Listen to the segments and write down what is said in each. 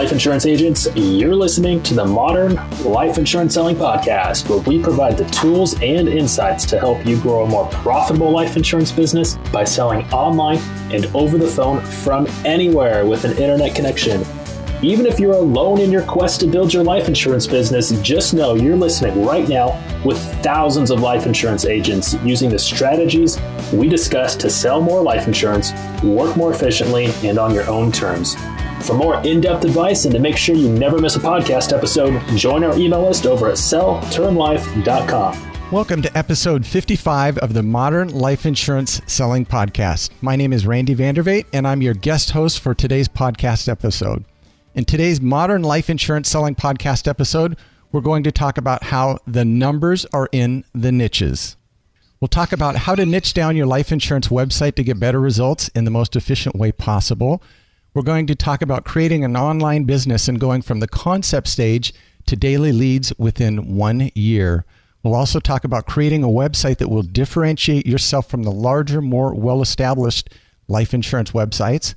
life insurance agents. You're listening to the Modern Life Insurance Selling Podcast, where we provide the tools and insights to help you grow a more profitable life insurance business by selling online and over the phone from anywhere with an internet connection. Even if you're alone in your quest to build your life insurance business, just know you're listening right now with thousands of life insurance agents using the strategies we discuss to sell more life insurance, work more efficiently, and on your own terms. For more in depth advice and to make sure you never miss a podcast episode, join our email list over at selltermlife.com. Welcome to episode 55 of the Modern Life Insurance Selling Podcast. My name is Randy Vandervaate, and I'm your guest host for today's podcast episode. In today's Modern Life Insurance Selling Podcast episode, we're going to talk about how the numbers are in the niches. We'll talk about how to niche down your life insurance website to get better results in the most efficient way possible. We're going to talk about creating an online business and going from the concept stage to daily leads within one year. We'll also talk about creating a website that will differentiate yourself from the larger, more well established life insurance websites.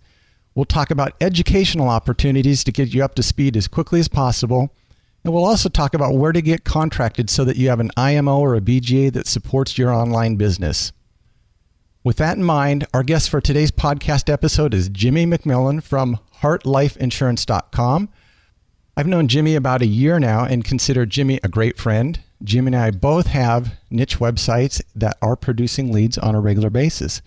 We'll talk about educational opportunities to get you up to speed as quickly as possible. And we'll also talk about where to get contracted so that you have an IMO or a BGA that supports your online business. With that in mind, our guest for today's podcast episode is Jimmy McMillan from heartlifeinsurance.com. I've known Jimmy about a year now and consider Jimmy a great friend. Jimmy and I both have niche websites that are producing leads on a regular basis.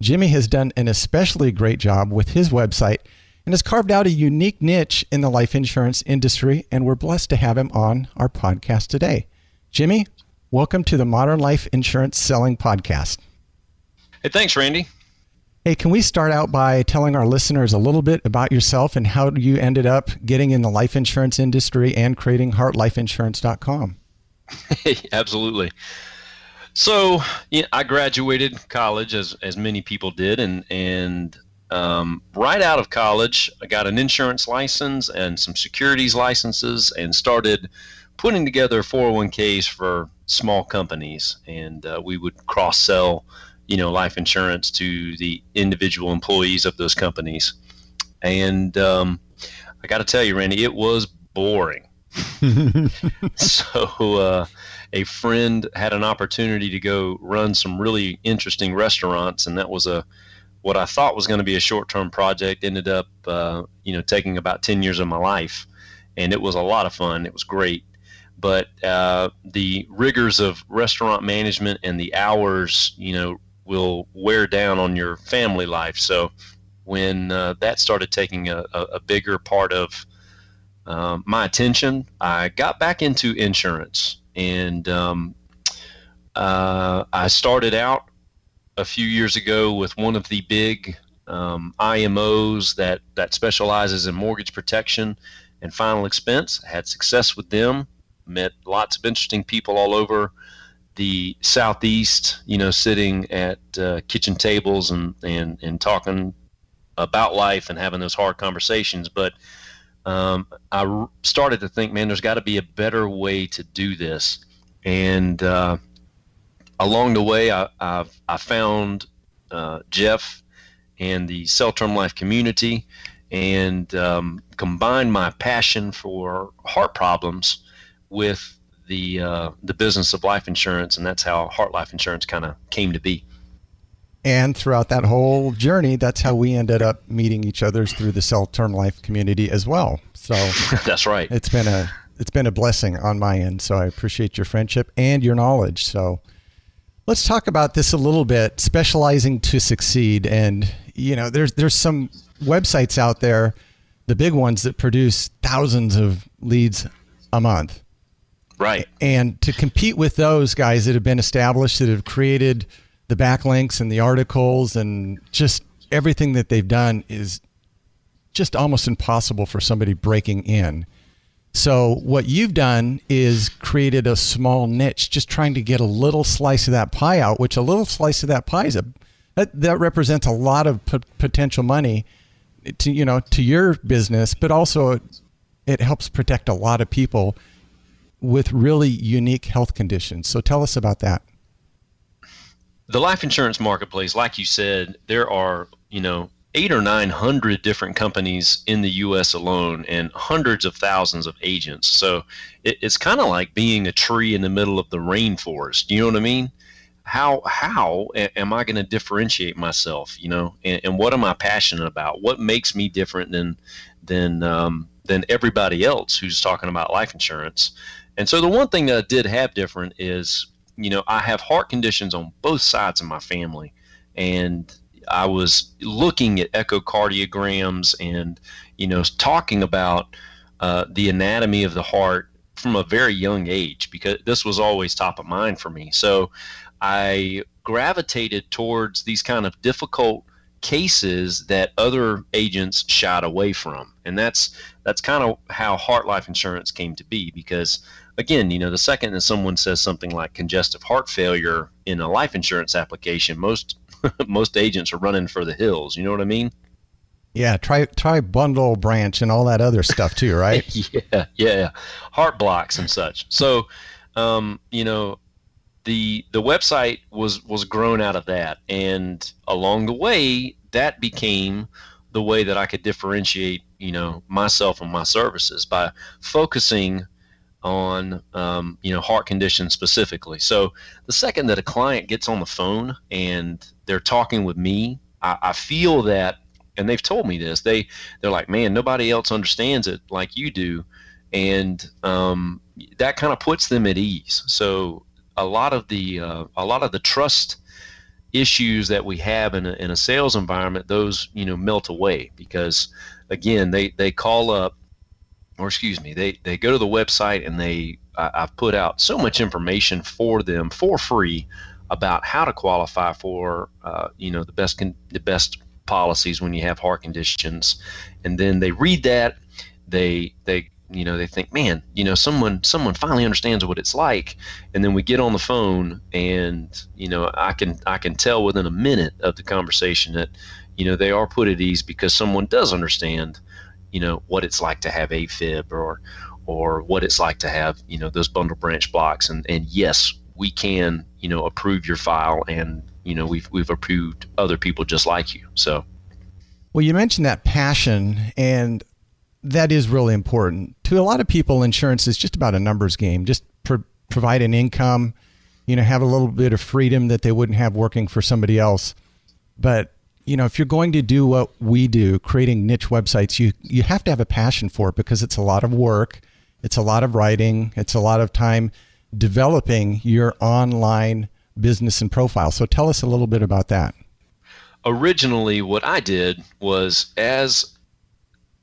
Jimmy has done an especially great job with his website and has carved out a unique niche in the life insurance industry, and we're blessed to have him on our podcast today. Jimmy, welcome to the Modern Life Insurance Selling Podcast. Hey, thanks, Randy. Hey, can we start out by telling our listeners a little bit about yourself and how you ended up getting in the life insurance industry and creating heartlifeinsurance.com? Absolutely. So yeah, I graduated college as as many people did, and and um, right out of college, I got an insurance license and some securities licenses, and started putting together 401ks for small companies, and uh, we would cross sell, you know, life insurance to the individual employees of those companies. And um, I got to tell you, Randy, it was boring. so uh, a friend had an opportunity to go run some really interesting restaurants, and that was a what I thought was going to be a short-term project ended up, uh, you know, taking about ten years of my life, and it was a lot of fun. It was great, but uh, the rigors of restaurant management and the hours, you know, will wear down on your family life. So when uh, that started taking a, a, a bigger part of um, my attention, I got back into insurance, and um, uh, I started out a few years ago with one of the big um, IMOs that that specializes in mortgage protection and final expense. I had success with them. Met lots of interesting people all over the southeast. You know, sitting at uh, kitchen tables and and and talking about life and having those hard conversations, but um, I started to think, man, there's got to be a better way to do this. And uh, along the way, I, I've, I found uh, Jeff and the Sell Term Life community and um, combined my passion for heart problems with the uh, the business of life insurance, and that's how Heart Life Insurance kind of came to be. And throughout that whole journey, that's how we ended up meeting each other through the Sell Term Life community as well. So that's right. It's been a it's been a blessing on my end. So I appreciate your friendship and your knowledge. So let's talk about this a little bit. Specializing to succeed, and you know, there's there's some websites out there, the big ones that produce thousands of leads a month. Right. And to compete with those guys that have been established, that have created the backlinks and the articles and just everything that they've done is just almost impossible for somebody breaking in. So what you've done is created a small niche, just trying to get a little slice of that pie out. Which a little slice of that pie is a that, that represents a lot of p- potential money to you know to your business, but also it, it helps protect a lot of people with really unique health conditions. So tell us about that the life insurance marketplace, like you said, there are you know eight or nine hundred different companies in the U.S. alone, and hundreds of thousands of agents. So it, it's kind of like being a tree in the middle of the rainforest. You know what I mean? How how am I going to differentiate myself? You know, and, and, what am I passionate about? What makes me different than than um, than everybody else who's talking about life insurance? And so the one thing that I did have different is, you know, I have heart conditions on both sides of my family, and I was looking at echocardiograms and you know talking about uh, the anatomy of the heart from a very young age because this was always top of mind for me. So I gravitated towards these kind of difficult cases that other agents shied away from, and that's that's kind of how Heart Life Insurance came to be because again, you know, the second that someone says something like congestive heart failure in a life insurance application, most most agents are running for the hills. You know what I mean? Yeah, try try bundle branch and all that other stuff too, right? yeah, yeah, heart blocks and such. So, um, you know, the the website was was grown out of that, and along the way, that became the way that I could differentiate, you know, myself and my services by focusing on um, you know heart conditions specifically. So the second that a client gets on the phone and they're talking with me, I, I feel that, and they've told me this. They they're like, man, nobody else understands it like you do, and um, that kind of puts them at ease. So a lot of the uh, a lot of the trust issues that we have in a, in a sales environment, those you know melt away because again they they call up or excuse me, they, they go to the website and they I've put out so much information for them for free about how to qualify for uh, you know the best con- the best policies when you have heart conditions, and then they read that they they you know they think man you know someone someone finally understands what it's like. And then we get on the phone and you know i can i can tell within a minute of the conversation that you know they are put at ease because someone does understand you know what it's like to have AFib or or what it's like to have you know those bundle branch blocks. And and yes we can you know approve your file and you know we've we've approved other people just like you. So. Well you mentioned that passion and that is really important. To a lot of people insurance is just about a numbers game. Just pro- provide an income you know have a little bit of freedom that they wouldn't have working for somebody else. But you know, if you're going to do what we do, creating niche websites, you you have to have a passion for it because it's a lot of work, it's a lot of writing, it's a lot of time developing your online business and profile. So tell us a little bit about that. Originally, what I did was as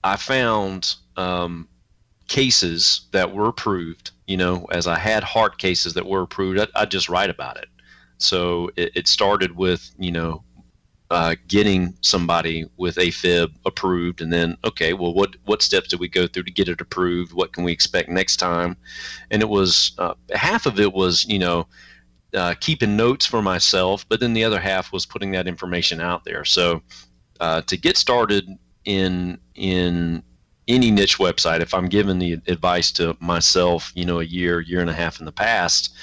I found um, cases that were approved, you know, as I had heart cases that were approved, I, I'd just write about it. So it, it started with, you know, uh, getting somebody with AFib approved, and then okay, well, what what steps did we go through to get it approved? What can we expect next time? And it was uh, half of it was you know uh, keeping notes for myself, but then the other half was putting that information out there. So uh, to get started in in any niche website, if I'm giving the advice to myself, you know, a year, year and a half in the past,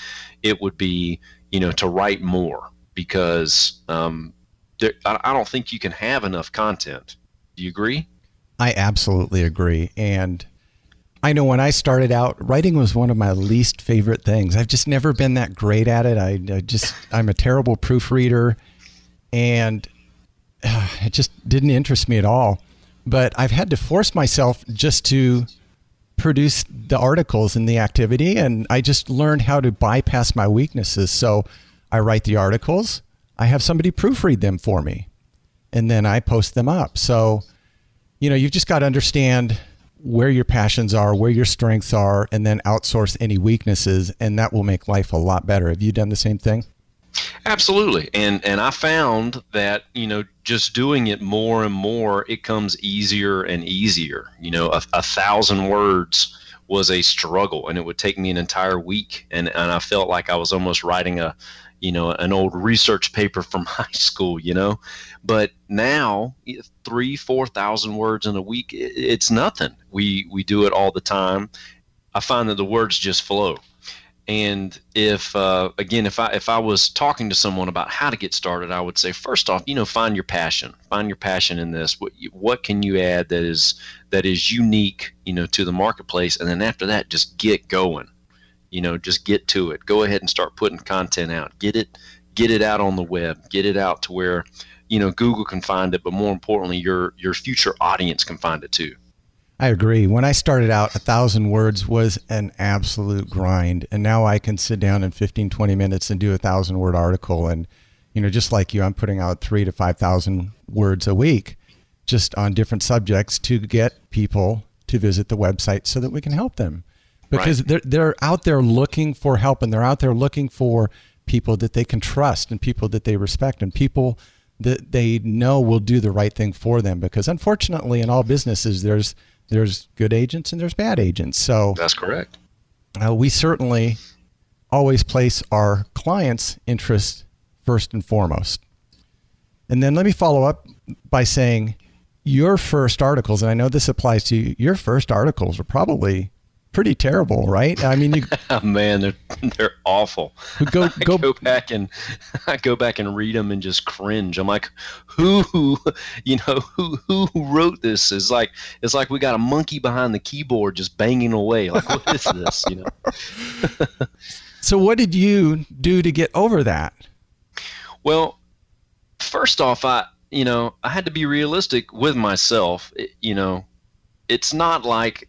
it would be you know to write more because um, there, I don't think you can have enough content. Do you agree? I absolutely agree. And I know when I started out, writing was one of my least favorite things. I've just never been that great at it. I, I just, I'm a terrible proofreader and uh, it just didn't interest me at all. But I've had to force myself just to produce the articles and the activity. And I just learned how to bypass my weaknesses. So I write the articles I have somebody proofread them for me and then I post them up. So, you know, you've just got to understand where your passions are, where your strengths are, and then outsource any weaknesses, and that will make life a lot better. Have you done the same thing? Absolutely. And and I found that, you know, just doing it more and more, it comes easier and easier. You know, a, a thousand words was a struggle and it would take me an entire week and, and I felt like I was almost writing a you know an old research paper from high school you know but now three four thousand words in a week it's nothing we we do it all the time i find that the words just flow and if uh, again, if I if I was talking to someone about how to get started, I would say first off, you know, find your passion. Find your passion in this. What what can you add that is that is unique, you know, to the marketplace, and then after that, just get going. You know, just get to it. Go ahead and start putting content out. Get it get it out on the web. Get it out to where you know Google can find it, but more importantly, your your future audience can find it too. I agree. When I started out, a thousand words was an absolute grind. And now I can sit down in 15, 20 minutes and do a thousand word article. And, you know, just like you, I'm putting out three to 5,000 words a week just on different subjects to get people to visit the website so that we can help them. Because right. they're, they're out there looking for help and they're out there looking for people that they can trust and people that they respect and people that they know will do the right thing for them. Because unfortunately, in all businesses, there's there's good agents and there's bad agents. So that's correct. Uh, we certainly always place our clients' interest first and foremost. And then let me follow up by saying your first articles, and I know this applies to you, your first articles are probably pretty terrible, right? I mean, you, oh, man, they're they're awful. Go go, go back and I go back and read them and just cringe. I'm like, who, you know, who who wrote this? Is like it's like we got a monkey behind the keyboard just banging away. Like, what is this? You know. so, what did you do to get over that? Well, first off, I you know I had to be realistic with myself. It, you know, it's not like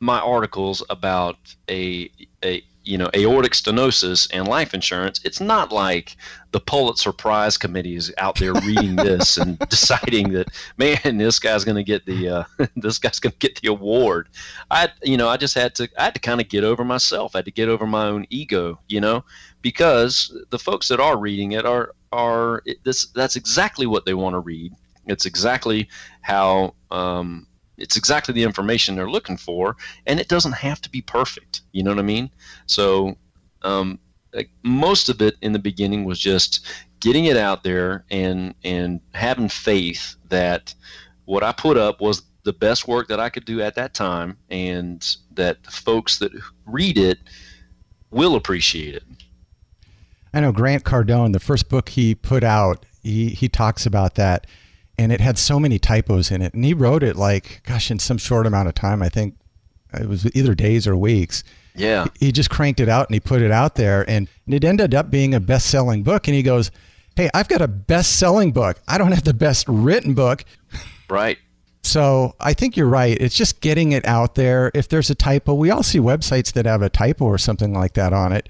my articles about a a you know aortic stenosis and life insurance it's not like the pulitzer prize committee is out there reading this and deciding that man this guy's going to get the uh, this guy's going to get the award. I you know i just had to i had to kind of get over myself. I had to get over my own ego you know because the folks that are reading it are are this that's exactly what they want to read. It's exactly how um, it's exactly the information they're looking for, and it doesn't have to be perfect. You know what I mean? So um, like most of it in the beginning was just getting it out there and and having faith that what I put up was the best work that I could do at that time, and that the folks that read it will appreciate it. I know Grant Cardone, the first book he put out, he he talks about that and it had so many typos in it. And he wrote it like, gosh, in some short amount of time. I think it was either days or weeks. Yeah. He just cranked it out and he put it out there, and, it ended up being a best selling book. And he goes, Hey, I've got a best selling book. I don't have the best written book. Right. So I think you're right. It's just getting it out there. If there's a typo, we all see websites that have a typo or something like that on it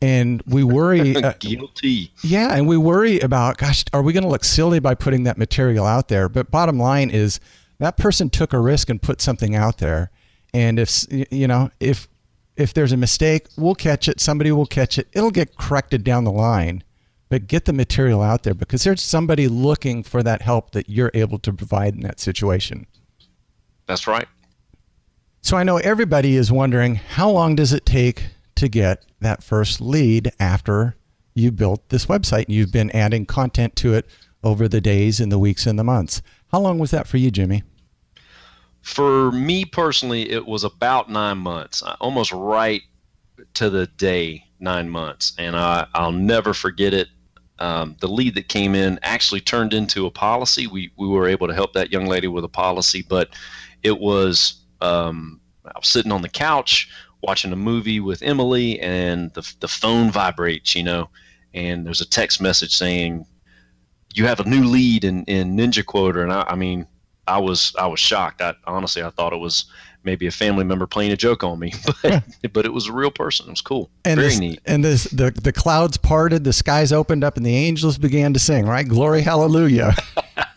and we worry uh, guilty. yeah and we worry about gosh are we going to look silly by putting that material out there? But bottom line is that person took a risk and put something out there. And if you know if if there's a mistake we'll catch it. Somebody will catch it. It'll get corrected down the line. But get the material out there because there's somebody looking for that help that you're able to provide in that situation. That's right. So i know everybody is wondering how long does it take to get that first lead after you built this website and you've been adding content to it over the days and the weeks and the months. How long was that for you, Jimmy? For me personally, it was about nine months, uh, almost right to the day, nine months. And I, will never forget it. Um, the lead that came in actually turned into a policy. We, we were able to help that young lady with a policy, but it was um, I was sitting on the couch watching a movie with Emily, and the the phone vibrates, you know, and there's a text message saying you have a new lead in, in NinjaQuoter, and I, I mean, I was I was shocked. I honestly I thought it was maybe a family member playing a joke on me, but but it was a real person. It was cool, and very this, neat. And this the the clouds parted, the skies opened up, and the angels began to sing. Right, glory, hallelujah.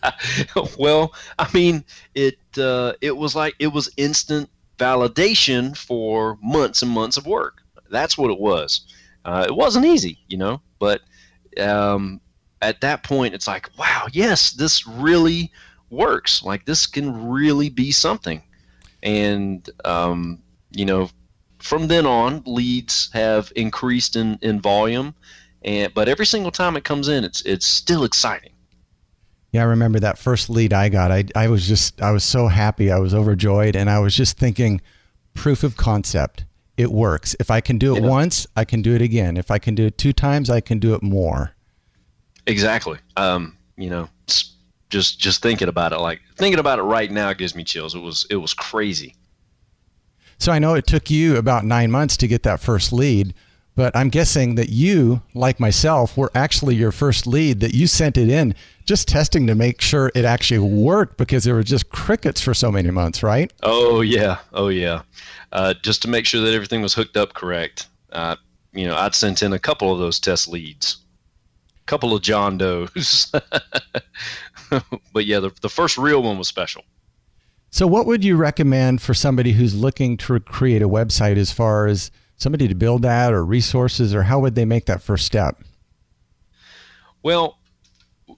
well, I mean, it uh, it was like it was instant validation for months and months of work. That's what it was. Uh, it wasn't easy, you know, but um, at that point, it's like, wow, yes, this really works. Like this can really be something. And um, you know, from then on, leads have increased in, in volume, and but every single time it comes in, it's it's still exciting. Yeah, I remember that first lead I got. I, I was just, I was so happy. I was overjoyed. And I was just thinking proof of concept. it works. If I can do it yeah. once, I can do it again. If I can do it two times, I can do it more. Exactly. Um, you know, just just thinking about it, like thinking about it right now, gives me chills. It was it was crazy. So I know it took you about nine months to get that first lead, but I'm guessing that you, like myself, were actually your first lead. That you sent it in just testing to make sure it actually worked because there were just crickets for so many months, right? Oh yeah, oh yeah. Uh, just to make sure that everything was hooked up correct. Uh, you know, I'd sent in a couple of those test leads, a couple of John Does. but yeah, the, the first real one was special. So, what would you recommend for somebody who's looking to create a website as far as somebody to build that or resources, or how would they make that first step? Well,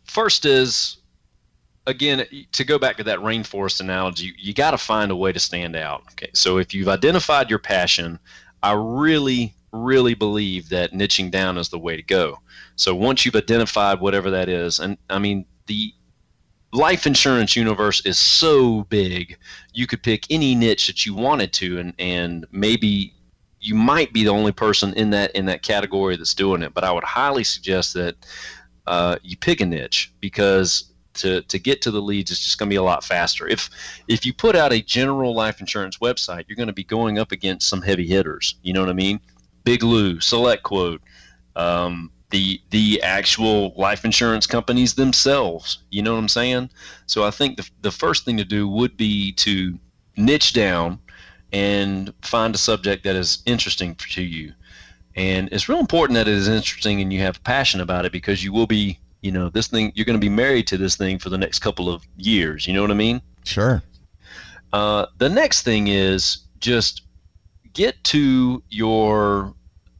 first is again, to go back to that rainforest analogy, you, you got to find a way to stand out. Okay, so if you've identified your passion, I really, really believe that niching down is the way to go. So once you've identified whatever that is, and I mean the life insurance universe is so big, you could pick any niche that you wanted to, and and maybe you might be the only person in that in that category that's doing it. But I would highly suggest that uh, you pick a niche because to, to get to the leads is just going to be a lot faster. If if you put out a general life insurance website, you're going to be going up against some heavy hitters. You know what I mean? Big Lou, SelectQuote, um, the the actual life insurance companies themselves. You know what I'm saying? So I think the the first thing to do would be to niche down and find a subject that is interesting to you. And it's real important that it is interesting and you have passion about it because you will be you know this thing you're going to be married to this thing for the next couple of years. You know what i mean? Sure. Uh, the next thing is just get to your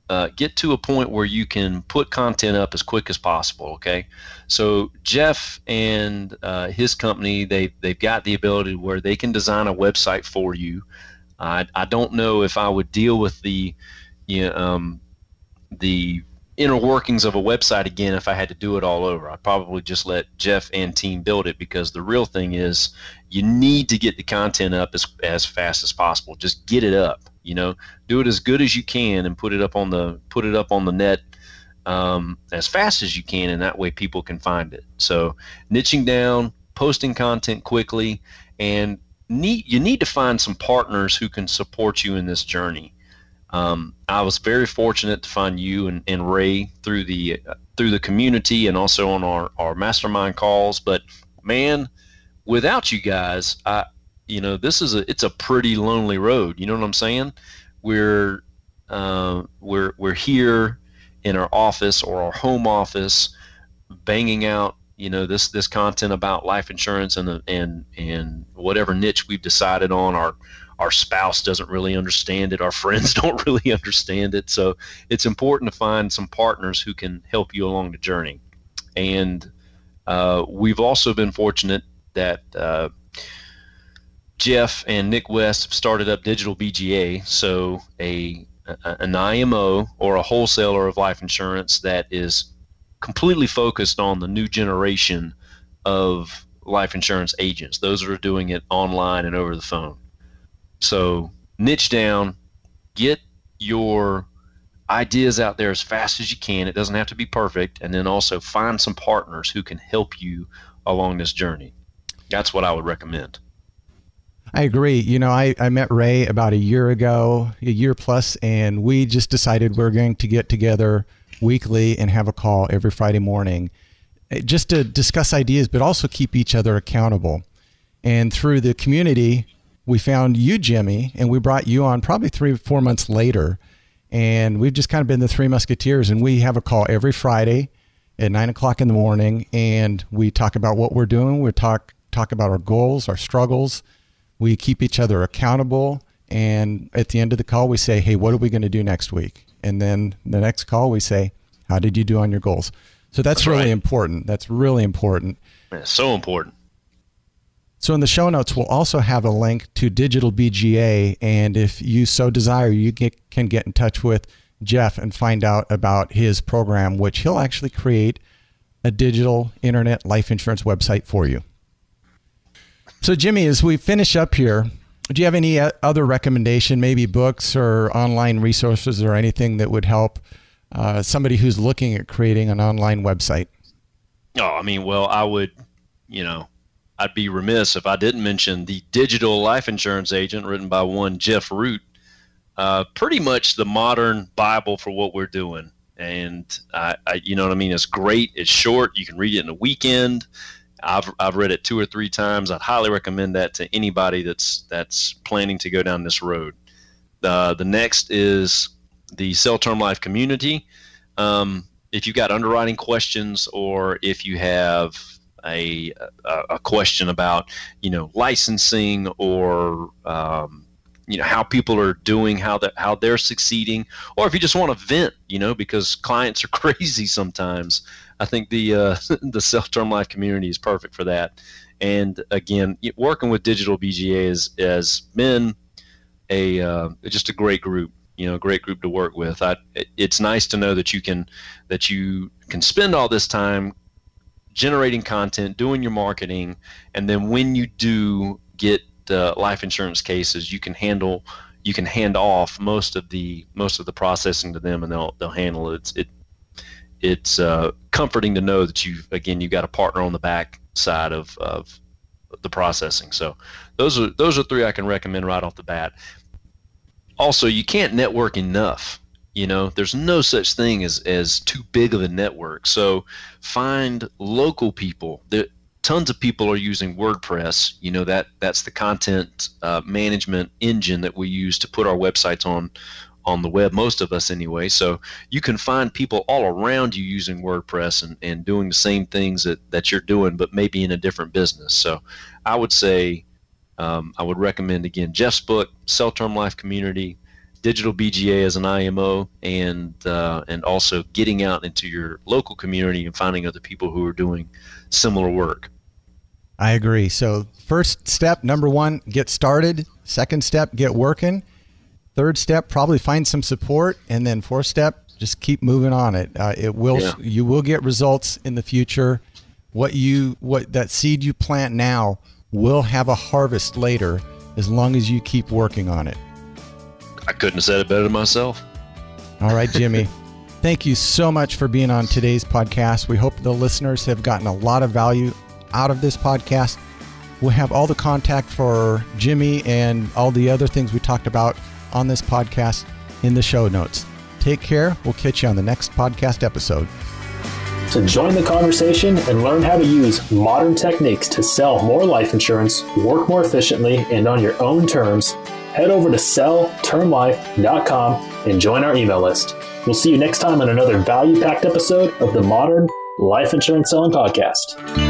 uh, get to a point where you can put content up as quick as possible okay? So jeff and uh, his company they, they've got the ability where they can design a website for you i, I don't know if i would deal with the you know, um, the inner workings of a website again if I had to do it all over. I'd probably just let Jeff and team build it because the real thing is you need to get the content up as, as fast as possible. Just get it up, you know, do it as good as you can and put it up on the put it up on the net um, as fast as you can, and that way people can find it. So niching down, posting content quickly, and need you need to find some partners who can support you in this journey. Um, I was very fortunate to find you and, and Ray through the uh, through the community and also on our, our mastermind calls. But man, without you guys, I you know this is a it's a pretty lonely road. You know what I'm saying? We're uh, we're we're here in our office or our home office, banging out you know this this content about life insurance and and and whatever niche we've decided on our our spouse doesn't really understand it our friends don't really understand it. So it's important to find some partners who can help you along the journey. And uh, we've also been fortunate that uh, jeff and nick west have started up digital bga so a an imo or a wholesaler of life insurance that is completely focused on the new generation of life insurance agents those that are doing it online and over the phone so niche down, get your ideas out there as fast as you can. It doesn't have to be perfect. And then also find some partners who can help you along this journey. That's what I would recommend. I agree. You know, I, I met Ray about a year ago, a year plus, and we just decided we're going to get together weekly and have a call every Friday morning eh, just to discuss ideas, but also keep each other accountable. And through the community, we found you, Jimmy, and we brought you on probably three, four months later. And we've just kind of been the three musketeers. And we have a call every Friday at nine o'clock in the morning. And we talk about what we're doing. We talk, talk about our goals, our struggles. We keep each other accountable. And at the end of the call, we say, hey, what are we going to do next week? And then the next call, we say, how did you do on your goals? So that's, that's really right. important. That's really important. Yeah, so important. So in the show notes, we'll also have a link to Digital BGA, and if you so desire, you get, can get in touch with Jeff and find out about his program, which he'll actually create a digital internet life insurance website for you. So Jimmy, as we finish up here, do you have any uh, other recommendation, maybe books or online resources or anything that would help uh, somebody who's looking at creating an online website? Oh, I mean, well, I would, you know, I'd be remiss if I didn't mention the digital life insurance agent written by one Jeff Root. Uh, pretty much the modern Bible for what we're doing. And I, I, you know what I mean? It's great. It's short. You can read it in a weekend. I've, I've read it two or three times. I'd highly recommend that to anybody that's that's planning to go down this road. Uh, the next is the Sell Term Life community. Um, if you've got underwriting questions or if you have a, a, a question about you know licensing or um, you know how people are doing how that how they're succeeding or if you just want to vent you know because clients are crazy sometimes i think the uh, the Sell term life community is perfect for that. And again working with digital bga has, has been a uh, just a great group you know a great group to work with. I, it's nice to know that you can that you can spend all this time generating content doing your marketing and then when you do get uh, life insurance cases you can handle you can hand off most of the most of the processing to them and they'll they'll handle it. It's it it's uh, comforting to know that you've again you've got a partner on the back side of, of the processing. So those are those are three i can recommend right off the bat. Also you can't network enough you know? There's no such thing as as too big of a network. So find local people. That tons of people are using wordpress. You know that that's the content uh, management engine that we use to put our websites on on the web most of us anyway so you can find people all around you using wordpress and, and doing the same things that, that you're doing but maybe in a different business so i would say um, I would recommend again Jeff's book, Sell Term Life Community, Digital BGA as an IMO, and uh, and also getting out into your local community and finding other people who are doing similar work. I agree. So first step, number one, get started. Second step, get working. Third step, probably find some support, and then fourth step, just keep moving on it. Uh, it will yeah. you will get results in the future. What you what that seed you plant now will have a harvest later as long as you keep working on it. I couldn't have said it better myself. All right, Jimmy. Thank you so much for being on today's podcast. We hope the listeners have gotten a lot of value out of this podcast. We'll have all the contact for Jimmy and all the other things we talked about on this podcast in the show notes. Take care. We'll catch you on the next podcast episode. To join the conversation and learn how to use modern techniques to sell more life insurance, work more efficiently, and on your own terms, head over to selltermlife.com and join our email list. We'll see you next time on another value packed episode of the Modern Life Insurance Selling Podcast.